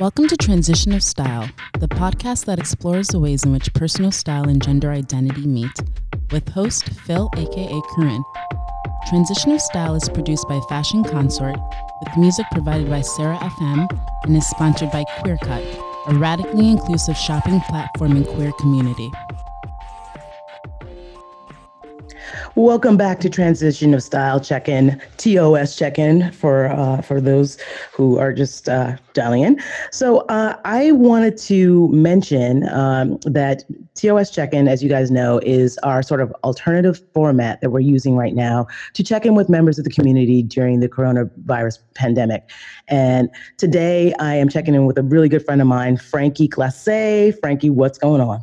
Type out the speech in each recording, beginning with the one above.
Welcome to Transition of Style, the podcast that explores the ways in which personal style and gender identity meet, with host Phil, aka Corinne. Transition of Style is produced by Fashion Consort, with music provided by Sarah FM, and is sponsored by QueerCut, a radically inclusive shopping platform and queer community. Welcome back to Transition of Style Check-in, TOS Check-in for uh, for those who are just uh, dialing in. So uh, I wanted to mention um, that TOS Check-in, as you guys know, is our sort of alternative format that we're using right now to check in with members of the community during the coronavirus pandemic. And today I am checking in with a really good friend of mine, Frankie Classe. Frankie, what's going on?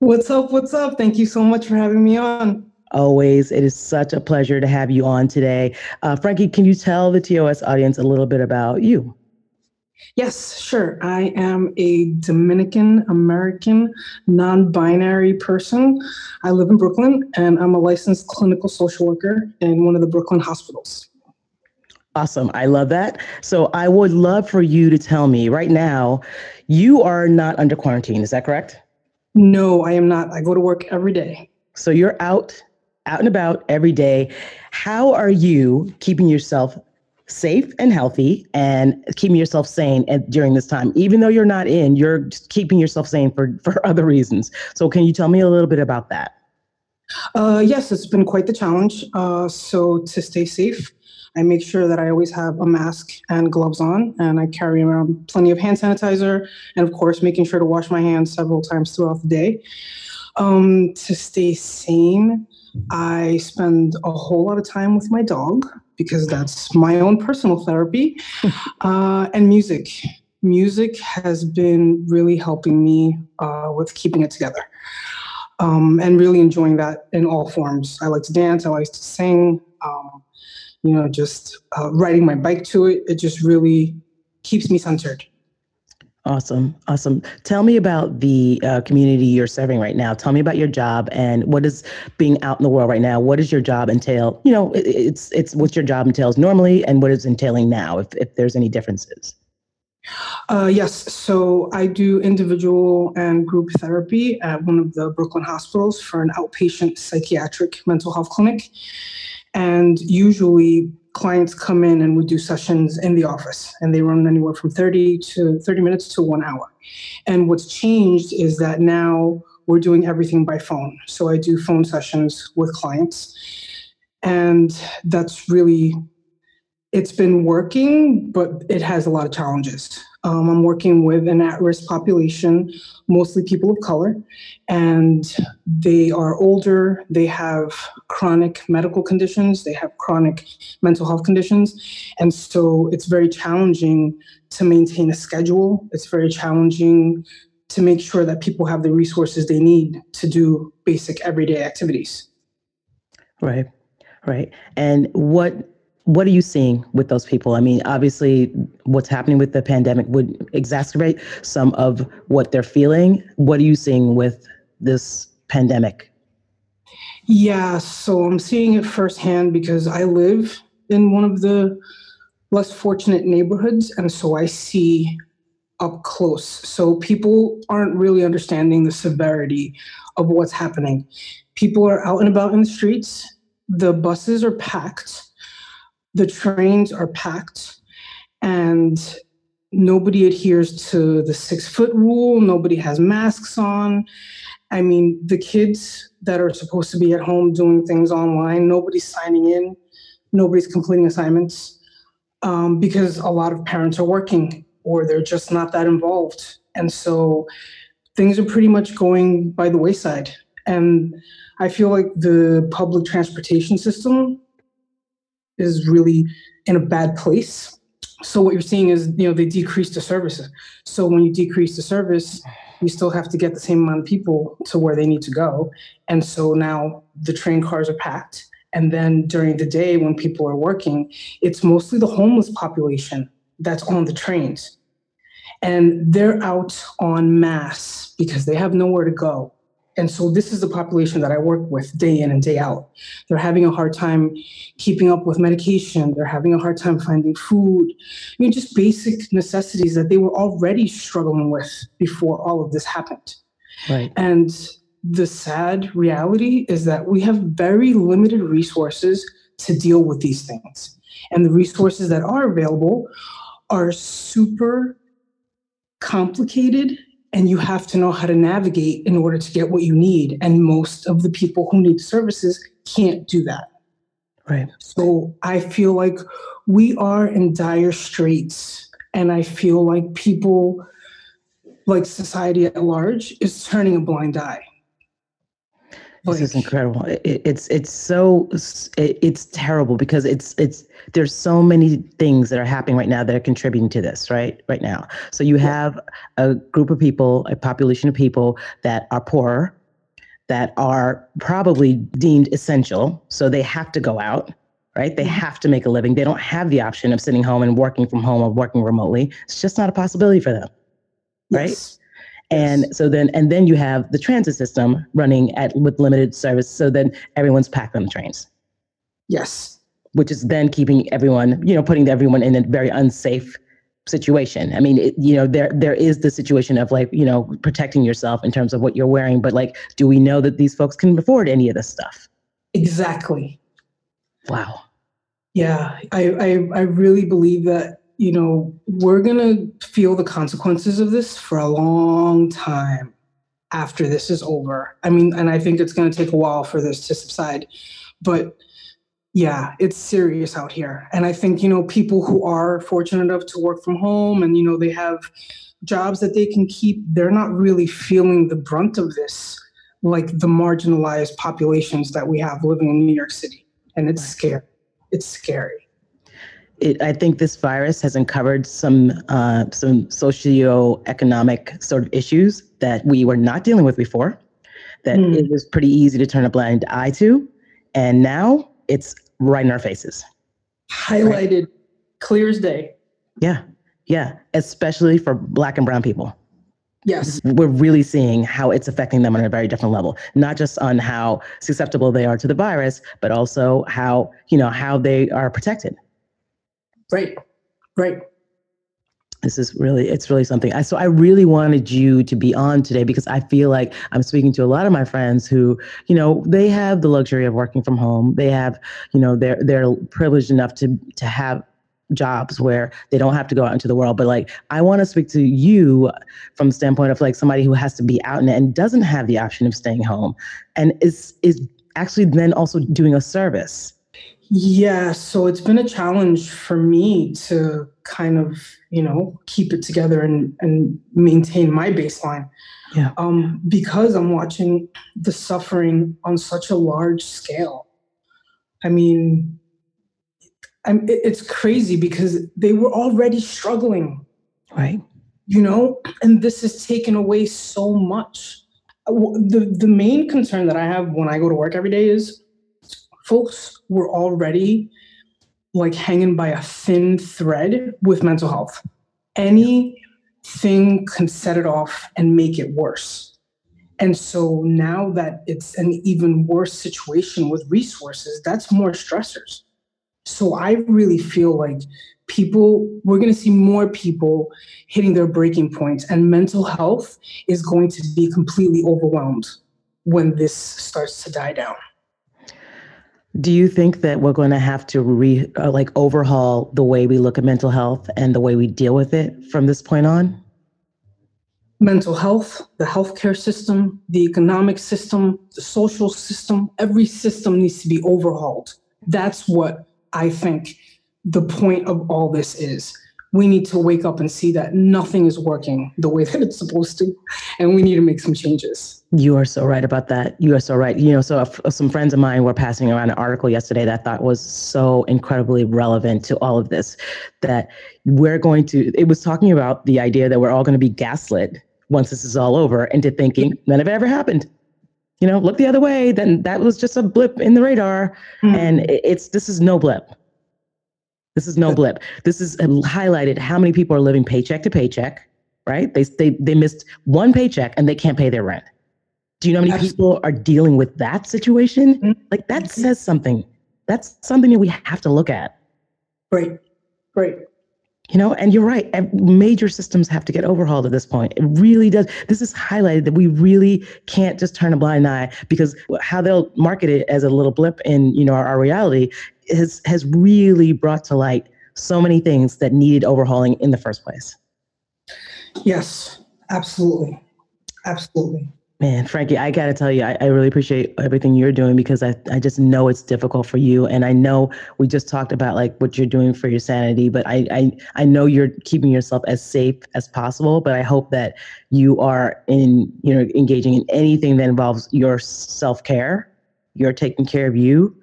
What's up? What's up? Thank you so much for having me on. Always. It is such a pleasure to have you on today. Uh, Frankie, can you tell the TOS audience a little bit about you? Yes, sure. I am a Dominican American non binary person. I live in Brooklyn and I'm a licensed clinical social worker in one of the Brooklyn hospitals. Awesome. I love that. So I would love for you to tell me right now, you are not under quarantine. Is that correct? No, I am not. I go to work every day. So you're out out and about every day. How are you keeping yourself safe and healthy and keeping yourself sane at, during this time? Even though you're not in, you're keeping yourself sane for, for other reasons. So, can you tell me a little bit about that? Uh, yes, it's been quite the challenge. Uh, so, to stay safe, I make sure that I always have a mask and gloves on, and I carry around plenty of hand sanitizer, and of course, making sure to wash my hands several times throughout the day. Um, to stay sane, I spend a whole lot of time with my dog because that's my own personal therapy uh, and music. Music has been really helping me uh, with keeping it together um, and really enjoying that in all forms. I like to dance, I like to sing, um, you know, just uh, riding my bike to it. It just really keeps me centered. Awesome. Awesome. Tell me about the uh, community you're serving right now. Tell me about your job and what is being out in the world right now. What does your job entail? You know, it, it's it's what your job entails normally and what is entailing now, if, if there's any differences. Uh, yes. So I do individual and group therapy at one of the Brooklyn hospitals for an outpatient psychiatric mental health clinic. And usually clients come in and we do sessions in the office and they run anywhere from 30 to 30 minutes to one hour. And what's changed is that now we're doing everything by phone. So I do phone sessions with clients. And that's really it's been working, but it has a lot of challenges. Um, I'm working with an at risk population, mostly people of color, and they are older, they have chronic medical conditions, they have chronic mental health conditions. And so it's very challenging to maintain a schedule. It's very challenging to make sure that people have the resources they need to do basic everyday activities. Right, right. And what what are you seeing with those people? I mean, obviously, what's happening with the pandemic would exacerbate some of what they're feeling. What are you seeing with this pandemic? Yeah, so I'm seeing it firsthand because I live in one of the less fortunate neighborhoods, and so I see up close. So people aren't really understanding the severity of what's happening. People are out and about in the streets, the buses are packed the trains are packed and nobody adheres to the six foot rule. Nobody has masks on. I mean the kids that are supposed to be at home doing things online nobody's signing in. Nobody's completing assignments um, because a lot of parents are working or they're just not that involved. And so things are pretty much going by the wayside. And i feel like the public transportation system is really in a bad place. So what you're seeing is, you know, they decrease the services. So when you decrease the service, you still have to get the same amount of people to where they need to go. And so now the train cars are packed. And then during the day when people are working, it's mostly the homeless population that's on the trains. And they're out on mass because they have nowhere to go. And so this is the population that I work with day in and day out. They're having a hard time keeping up with medication. They're having a hard time finding food. I mean, just basic necessities that they were already struggling with before all of this happened. Right. And the sad reality is that we have very limited resources to deal with these things. And the resources that are available are super complicated and you have to know how to navigate in order to get what you need. And most of the people who need services can't do that. Right. So I feel like we are in dire straits. And I feel like people, like society at large, is turning a blind eye. This is incredible. It, it's it's so it, it's terrible because it's it's there's so many things that are happening right now that are contributing to this right right now. So you have a group of people, a population of people that are poor, that are probably deemed essential, so they have to go out. Right, they mm-hmm. have to make a living. They don't have the option of sitting home and working from home or working remotely. It's just not a possibility for them. Right. Yes. And so then, and then you have the transit system running at with limited service. So then everyone's packed on the trains. Yes. Which is then keeping everyone, you know, putting everyone in a very unsafe situation. I mean, it, you know, there there is the situation of like, you know, protecting yourself in terms of what you're wearing, but like, do we know that these folks can afford any of this stuff? Exactly. Wow. Yeah, I I, I really believe that you know, we're going to feel the consequences of this for a long time after this is over. I mean, and I think it's going to take a while for this to subside. But yeah, it's serious out here. And I think, you know, people who are fortunate enough to work from home and, you know, they have jobs that they can keep, they're not really feeling the brunt of this like the marginalized populations that we have living in New York City. And it's scary. It's scary it, I think this virus has uncovered some uh, some socioeconomic sort of issues that we were not dealing with before. That mm. it was pretty easy to turn a blind eye to, and now it's right in our faces. Highlighted, right? clear as day. Yeah, yeah, especially for Black and Brown people. Yes. We're really seeing how it's affecting them on a very different level, not just on how susceptible they are to the virus, but also how, you know, how they are protected. Right. Right. This is really, it's really something. I, so I really wanted you to be on today because I feel like I'm speaking to a lot of my friends who, you know, they have the luxury of working from home. They have, you know, they're they're privileged enough to to have jobs where they don't have to go out into the world. But like, I want to speak to you from the standpoint of like somebody who has to be out and doesn't have the option of staying home, and is is actually then also doing a service yeah, so it's been a challenge for me to kind of, you know, keep it together and and maintain my baseline. Yeah. Um, because I'm watching the suffering on such a large scale. I mean, I'm, it's crazy because they were already struggling. Right. You know, and this has taken away so much. Uh, the the main concern that I have when I go to work every day is folks were already like hanging by a thin thread with mental health. Anything can set it off and make it worse. And so now that it's an even worse situation with resources, that's more stressors. So I really feel like people, we're going to see more people hitting their breaking points, and mental health is going to be completely overwhelmed when this starts to die down. Do you think that we're going to have to re uh, like overhaul the way we look at mental health and the way we deal with it from this point on? Mental health, the healthcare system, the economic system, the social system, every system needs to be overhauled. That's what I think the point of all this is. We need to wake up and see that nothing is working the way that it's supposed to, and we need to make some changes. You are so right about that. You are so right. You know, so uh, some friends of mine were passing around an article yesterday that I thought was so incredibly relevant to all of this. That we're going to, it was talking about the idea that we're all going to be gaslit once this is all over into thinking none of it ever happened. You know, look the other way, then that was just a blip in the radar. Mm. And it's, this is no blip. This is no blip. This is highlighted how many people are living paycheck to paycheck, right? They, they, they missed one paycheck and they can't pay their rent Do you know how many people are dealing with that situation? Mm-hmm. Like that mm-hmm. says something. That's something that we have to look at. Right. Right. You know, and you're right. Major systems have to get overhauled at this point. It really does. This is highlighted that we really can't just turn a blind eye because how they'll market it as a little blip in, you know, our, our reality has has really brought to light so many things that needed overhauling in the first place. Yes, absolutely. Absolutely. Man, Frankie, I got to tell you, I, I, really appreciate everything you're doing because I, I just know it's difficult for you. And I know we just talked about like what you're doing for your sanity, but I, I, I know you're keeping yourself as safe as possible. But I hope that you are in, you know, engaging in anything that involves your self care, you're taking care of you,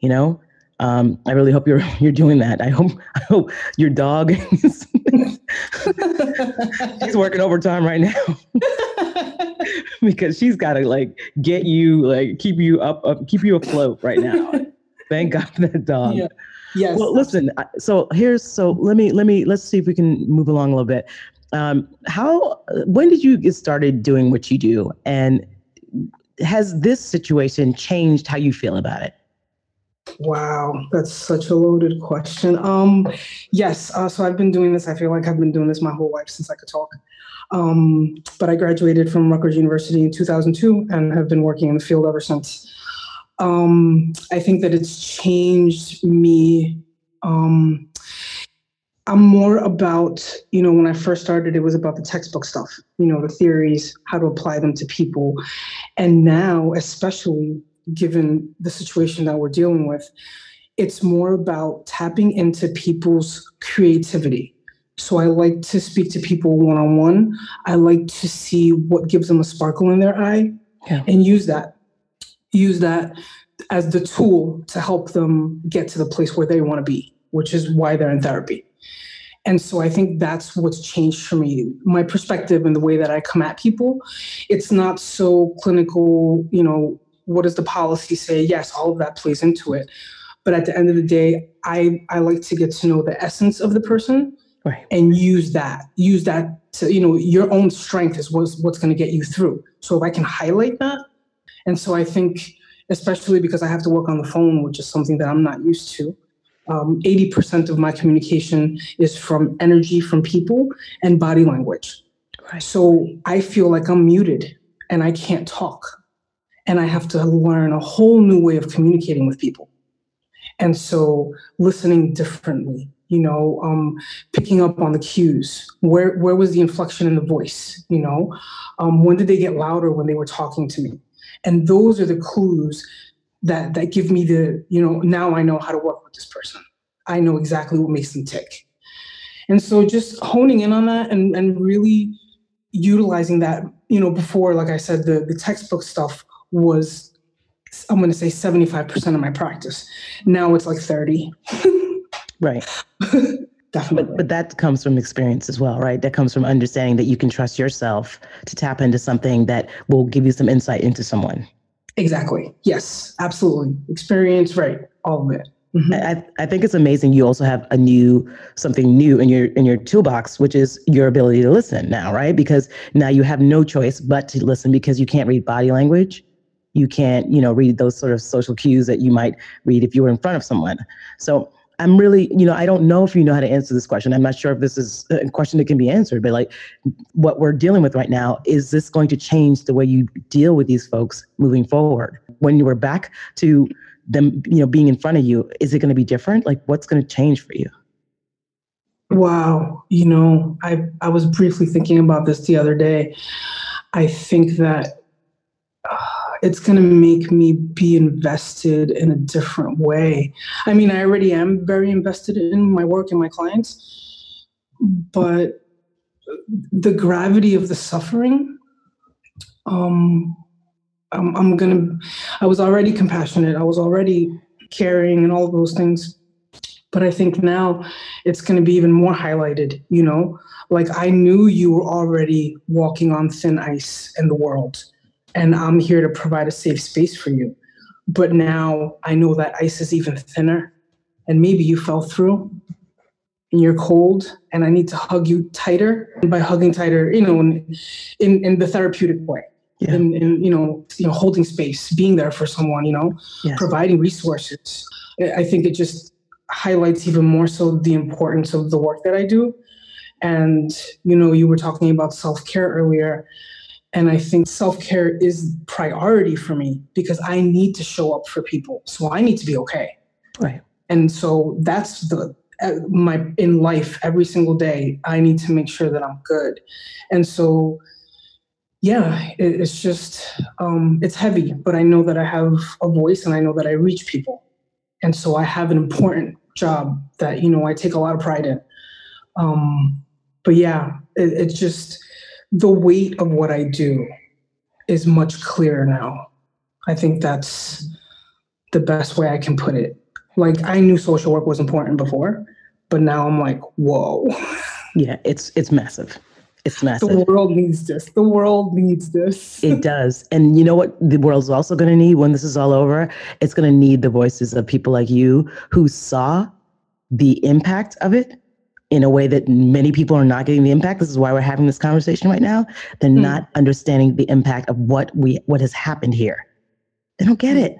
you know. Um, I really hope you're you're doing that. I hope I hope your dog is she's working overtime right now. because she's got to like get you like keep you up, up keep you afloat right now. Thank God for that dog. Yeah. Yes. Well, listen. So here's so let me let me let's see if we can move along a little bit. Um, how when did you get started doing what you do, and has this situation changed how you feel about it? Wow, that's such a loaded question. Um, yes, uh, so I've been doing this. I feel like I've been doing this my whole life since I could talk. Um, but I graduated from Rutgers University in 2002 and have been working in the field ever since. Um, I think that it's changed me. Um, I'm more about, you know, when I first started, it was about the textbook stuff, you know, the theories, how to apply them to people. And now, especially given the situation that we're dealing with, it's more about tapping into people's creativity so I like to speak to people one on one. I like to see what gives them a sparkle in their eye yeah. and use that. Use that as the tool to help them get to the place where they want to be, which is why they're in therapy. And so I think that's what's changed for me. My perspective and the way that I come at people, it's not so clinical, you know, what does the policy say? Yes, all of that plays into it. But at the end of the day, I, I like to get to know the essence of the person right. and use that use that to you know your own strength is what's what's going to get you through so if i can highlight that and so i think especially because i have to work on the phone which is something that i'm not used to um, 80% of my communication is from energy from people and body language right. so i feel like i'm muted and i can't talk and i have to learn a whole new way of communicating with people and so listening differently you know um, picking up on the cues. Where where was the inflection in the voice you know? Um, when did they get louder when they were talking to me? And those are the clues that that give me the you know now i know how to work with this person. I know exactly what makes them tick. And so just honing in on that and and really utilizing that you know before like i said the the textbook stuff was i'm going to say 75% of my practice. Now it's like 30 Right. Definitely. But, but that comes from experience as well, right? That comes from understanding that you can trust yourself to tap into something that will give you some insight into someone. Exactly. Yes, absolutely. Experience, right? All of it. Mm-hmm. I, I think it's amazing. You also have a new something new in your in your toolbox, which is your ability to listen now, right? Because now you have no choice but to listen because you can't read body language. You can't, you know, read those sort of social cues that you might read if you were in front of someone. So I'm really, you know, I don't know if you know how to answer this question. I'm not sure if this is a question that can be answered, but like what we're dealing with right now, is this going to change the way you deal with these folks moving forward? When you were back to them, you know, being in front of you, is it going to be different? Like what's going to change for you? Wow. You know, I, I was briefly thinking about this the other day. I think that it's going to make me be invested in a different way. I mean, I already am very invested in my work and my clients, but the gravity of the suffering, um, I'm, I'm gonna, I was already compassionate, I was already caring and all of those things. But I think now it's going to be even more highlighted, you know? Like I knew you were already walking on thin ice in the world and I'm here to provide a safe space for you. But now I know that ice is even thinner, and maybe you fell through and you're cold, and I need to hug you tighter. And by hugging tighter, you know, in, in, in the therapeutic way. yeah. in, in you know you know holding space being there for someone you know yes. providing resources i think it just highlights even more so the importance of the work that i do and you know you were talking about self-care earlier and i think self-care is priority for me because i need to show up for people. So i need to be okay. Right. And so that's the uh, my in life every single day i need to make sure that i'm good. And so yeah, it, it's just um, it's heavy, but I know that I have a voice and I know that I reach people, and so I have an important job that you know I take a lot of pride in. Um, but yeah, it, it's just the weight of what I do is much clearer now. I think that's the best way I can put it. Like I knew social work was important before, but now I'm like, whoa. Yeah, it's it's massive. It's massive. The world needs this. The world needs this. it does. And you know what the world's also going to need when this is all over? It's going to need the voices of people like you who saw the impact of it in a way that many people are not getting the impact. This is why we're having this conversation right now. They're mm. not understanding the impact of what we what has happened here. They don't get mm. it.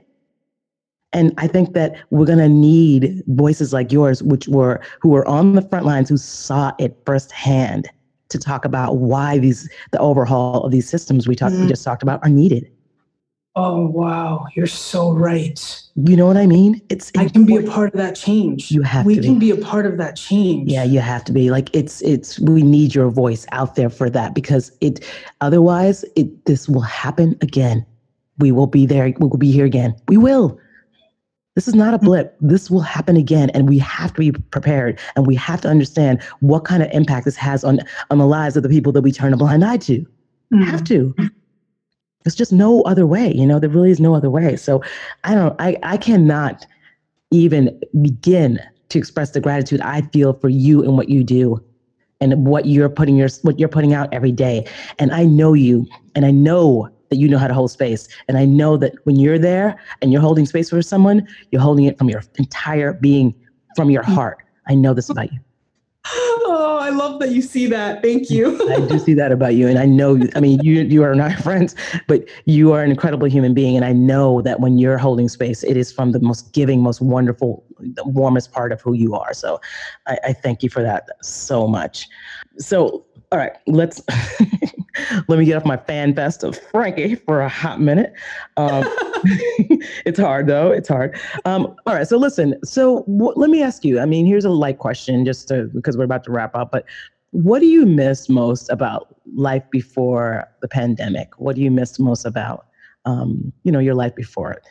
And I think that we're going to need voices like yours, which were who were on the front lines, who saw it firsthand to talk about why these the overhaul of these systems we talked mm. we just talked about are needed. Oh wow, you're so right. You know what I mean? It's I can be a part of that change. You have we to. We can be a part of that change. Yeah, you have to be. Like it's it's we need your voice out there for that because it otherwise it this will happen again. We will be there. We will be here again. We will. This is not a blip. This will happen again, and we have to be prepared, and we have to understand what kind of impact this has on on the lives of the people that we turn a blind eye to. Mm-hmm. Have to. There's just no other way. You know, there really is no other way. So, I don't. I I cannot even begin to express the gratitude I feel for you and what you do and what you're putting your what you're putting out every day. And I know you, and I know that you know how to hold space. And I know that when you're there and you're holding space for someone, you're holding it from your entire being, from your mm. heart. I know this about you. Oh, I love that you see that. Thank you. I do see that about you. And I know, I mean, you, you are not friends, but you are an incredible human being. And I know that when you're holding space, it is from the most giving, most wonderful, the warmest part of who you are. So I, I thank you for that so much. So, all right, let's let me get off my fan fest of Frankie for a hot minute. Um, it's hard though. It's hard. Um, all right. So listen. So w- let me ask you. I mean, here's a light question, just to, because we're about to wrap up. But what do you miss most about life before the pandemic? What do you miss most about, um, you know, your life before it?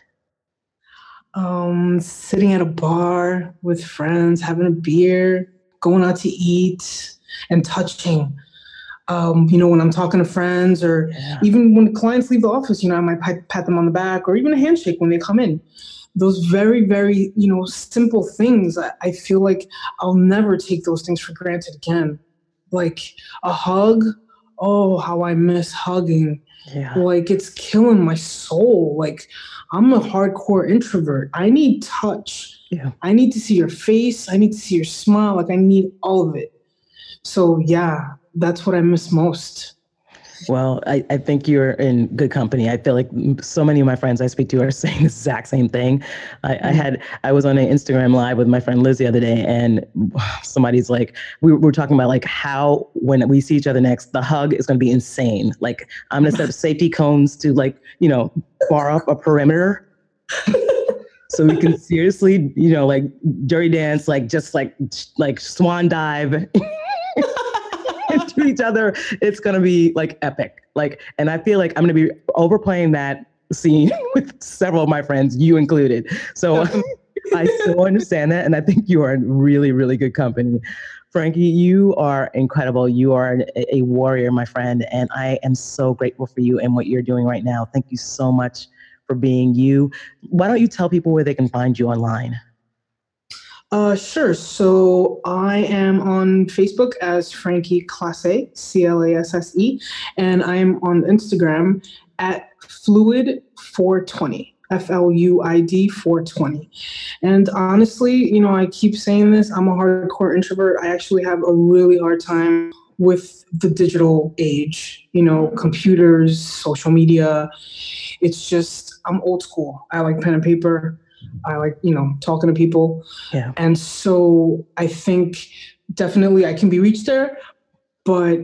Um, sitting at a bar with friends, having a beer, going out to eat, and touching um, you know, when I'm talking to friends or yeah. even when clients leave the office, you know, I might pat them on the back or even a handshake when they come in. Those very, very, you know, simple things. I, I feel like I'll never take those things for granted again. Like a hug. Oh, how I miss hugging. Yeah. Like it's killing my soul. Like I'm a hardcore introvert. I need touch. Yeah. I need to see your face. I need to see your smile. Like I need all of it. So yeah, that's what I miss most. Well, I, I think you're in good company. I feel like so many of my friends I speak to are saying the exact same thing. I, I had I was on an Instagram live with my friend Liz the other day, and somebody's like, we were talking about like how when we see each other next, the hug is going to be insane. Like I'm going to set up safety cones to like you know bar up a perimeter. so we can seriously, you know, like dirty dance, like just like like swan dive into each other, it's gonna be like epic. Like, and I feel like I'm gonna be overplaying that scene with several of my friends, you included. So um, I so understand that, and I think you are in really, really good company. Frankie, you are incredible. You are a, a warrior, my friend, and I am so grateful for you and what you're doing right now. Thank you so much for being you. Why don't you tell people where they can find you online? Uh, sure. So I am on Facebook as Frankie Classe, C L A S S E, and I am on Instagram at Fluid420. F L U I D 420. And honestly, you know, I keep saying this I'm a hardcore introvert. I actually have a really hard time with the digital age, you know, computers, social media. It's just, I'm old school. I like pen and paper. I like, you know, talking to people. Yeah. And so I think definitely I can be reached there, but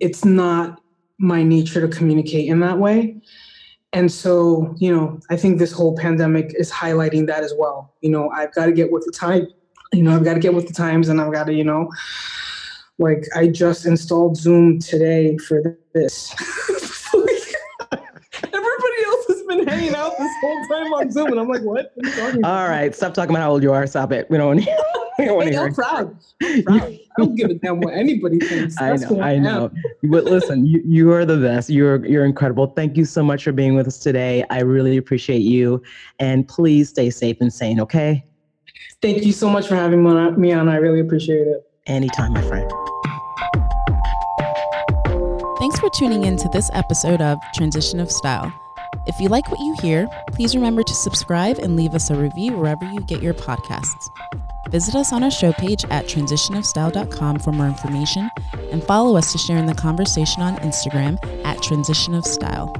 it's not my nature to communicate in that way. And so, you know, I think this whole pandemic is highlighting that as well. You know, I've got to get with the time. You know, I've got to get with the times and I've got to, you know, like I just installed Zoom today for this. has hanging out this whole time on Zoom, and I'm like, what? what are you talking about? All right, stop talking about how old you are. Stop it. We don't want to. We don't want to Hey, hear. I'm it. proud. I'm proud. I don't give a damn what anybody thinks. I know, who I know. But listen, you, you are the best. You're you're incredible. Thank you so much for being with us today. I really appreciate you. And please stay safe and sane, okay? Thank you so much for having me on. me on. I really appreciate it. Anytime, my friend. Thanks for tuning in to this episode of Transition of Style. If you like what you hear, please remember to subscribe and leave us a review wherever you get your podcasts. Visit us on our show page at transitionofstyle.com for more information and follow us to share in the conversation on Instagram at Transition of Style.